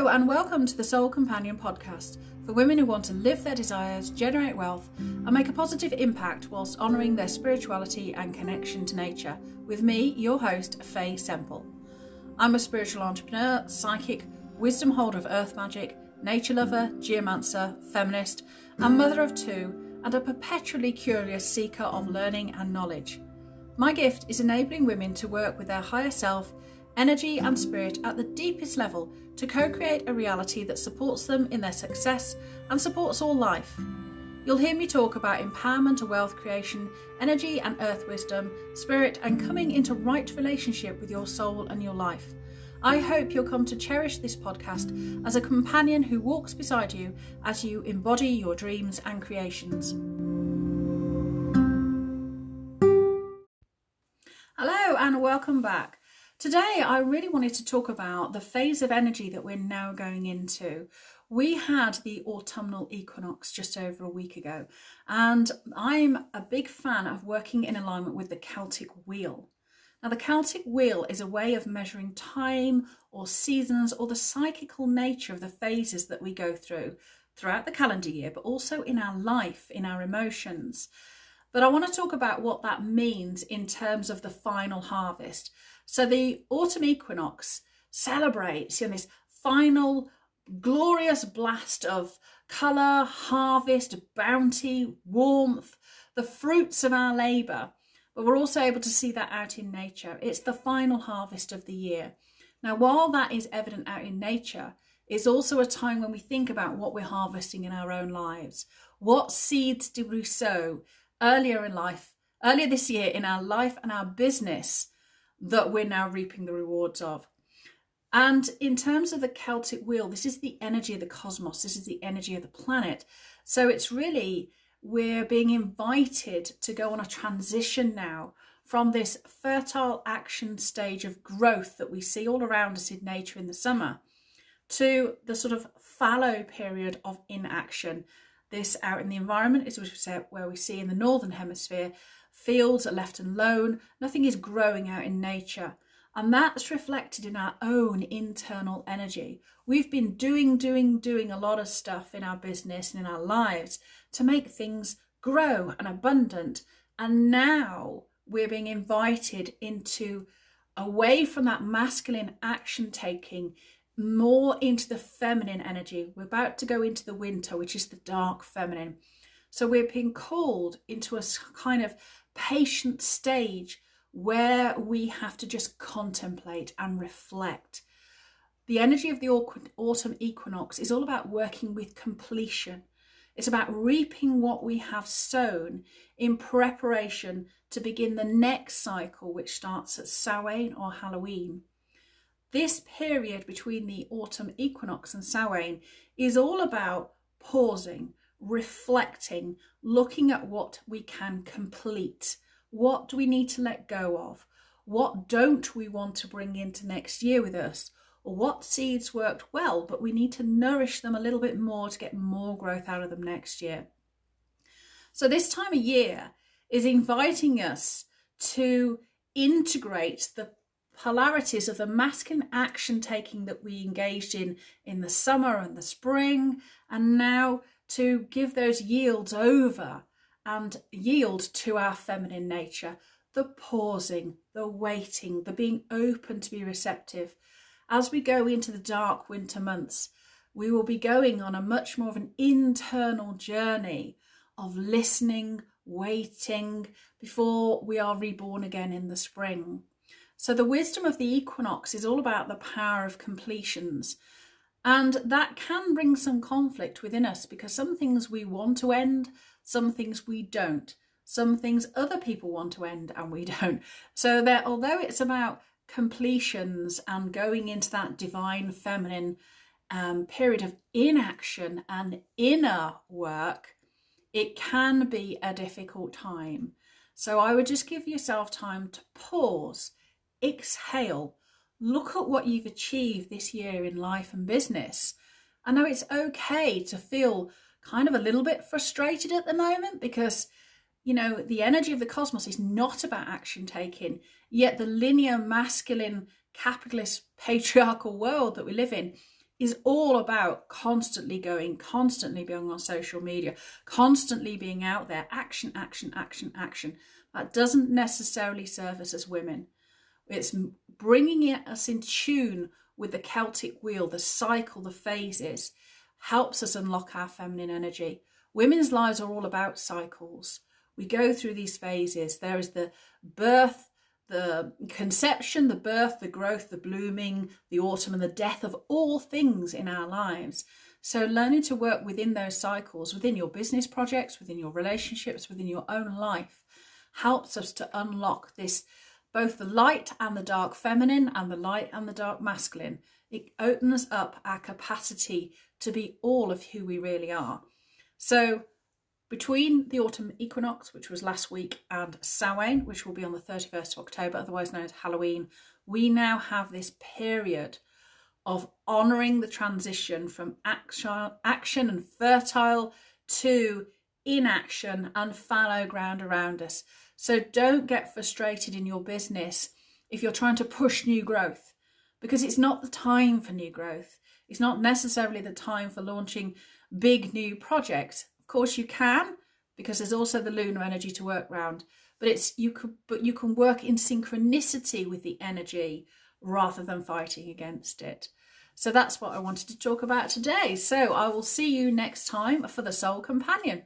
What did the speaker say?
Hello, and welcome to the Soul Companion podcast for women who want to live their desires, generate wealth, and make a positive impact whilst honouring their spirituality and connection to nature. With me, your host, Faye Semple. I'm a spiritual entrepreneur, psychic, wisdom holder of earth magic, nature lover, geomancer, feminist, and mother of two, and a perpetually curious seeker of learning and knowledge. My gift is enabling women to work with their higher self energy, and spirit at the deepest level to co create a reality that supports them in their success and supports all life. You'll hear me talk about empowerment and wealth creation, energy and earth wisdom, spirit, and coming into right relationship with your soul and your life. I hope you'll come to cherish this podcast as a companion who walks beside you as you embody your dreams and creations. Hello, and welcome back. Today, I really wanted to talk about the phase of energy that we're now going into. We had the autumnal equinox just over a week ago, and I'm a big fan of working in alignment with the Celtic wheel. Now, the Celtic wheel is a way of measuring time or seasons or the psychical nature of the phases that we go through throughout the calendar year, but also in our life, in our emotions. But I want to talk about what that means in terms of the final harvest. So the autumn equinox celebrates you know, this final glorious blast of colour, harvest, bounty, warmth, the fruits of our labour. But we're also able to see that out in nature. It's the final harvest of the year. Now, while that is evident out in nature, it's also a time when we think about what we're harvesting in our own lives. What seeds did we sow earlier in life, earlier this year in our life and our business that we're now reaping the rewards of. And in terms of the Celtic wheel, this is the energy of the cosmos, this is the energy of the planet. So it's really, we're being invited to go on a transition now from this fertile action stage of growth that we see all around us in nature in the summer to the sort of fallow period of inaction. This out in the environment is where we see in the northern hemisphere Fields are left alone, nothing is growing out in nature. And that's reflected in our own internal energy. We've been doing, doing, doing a lot of stuff in our business and in our lives to make things grow and abundant. And now we're being invited into away from that masculine action taking, more into the feminine energy. We're about to go into the winter, which is the dark feminine. So we're being called into a kind of patient stage where we have to just contemplate and reflect. The energy of the autumn equinox is all about working with completion. It's about reaping what we have sown in preparation to begin the next cycle, which starts at Samhain or Halloween. This period between the autumn equinox and Samhain is all about pausing, reflecting, looking at what we can complete. What do we need to let go of? What don't we want to bring into next year with us? Or what seeds worked well, but we need to nourish them a little bit more to get more growth out of them next year. So, this time of year is inviting us to integrate the polarities of the masculine action taking that we engaged in in the summer and the spring, and now to give those yields over and yield to our feminine nature the pausing, the waiting, the being open to be receptive. As we go into the dark winter months, we will be going on a much more of an internal journey of listening, waiting before we are reborn again in the spring. So, the wisdom of the equinox is all about the power of completions and that can bring some conflict within us because some things we want to end, some things we don't. Some things other people want to end and we don't. So that although it's about completions and going into that divine feminine um, period of inaction and inner work, it can be a difficult time. So I would just give yourself time to pause, exhale, look at what you've achieved this year in life and business. I know it's okay to feel kind of a little bit frustrated at the moment because, you know, the energy of the cosmos is not about action taking, yet the linear masculine capitalist patriarchal world that we live in is all about constantly going, constantly being on social media, constantly being out there, action, action, action, action. That doesn't necessarily serve us as women. It's bringing us in tune with the Celtic wheel, the cycle, the phases, helps us unlock our feminine energy. Women's lives are all about cycles. We go through these phases. There is the birth, the conception, the birth, the growth, the blooming, the autumn, and the death of all things in our lives. So, learning to work within those cycles, within your business projects, within your relationships, within your own life, helps us to unlock this both the light and the dark feminine and the light and the dark masculine. It opens up our capacity to be all of who we really are. So, between the autumn equinox, which was last week, and Samhain, which will be on the 31st of October, otherwise known as Halloween, we now have this period of honouring the transition from action, action and fertile to inaction and fallow ground around us. So don't get frustrated in your business if you're trying to push new growth because it's not the time for new growth. It's not necessarily the time for launching big new projects. Of course you can because there's also the lunar energy to work around but it's you could but you can work in synchronicity with the energy rather than fighting against it. So that's what i wanted to talk about today. So i will see you next time for the soul companion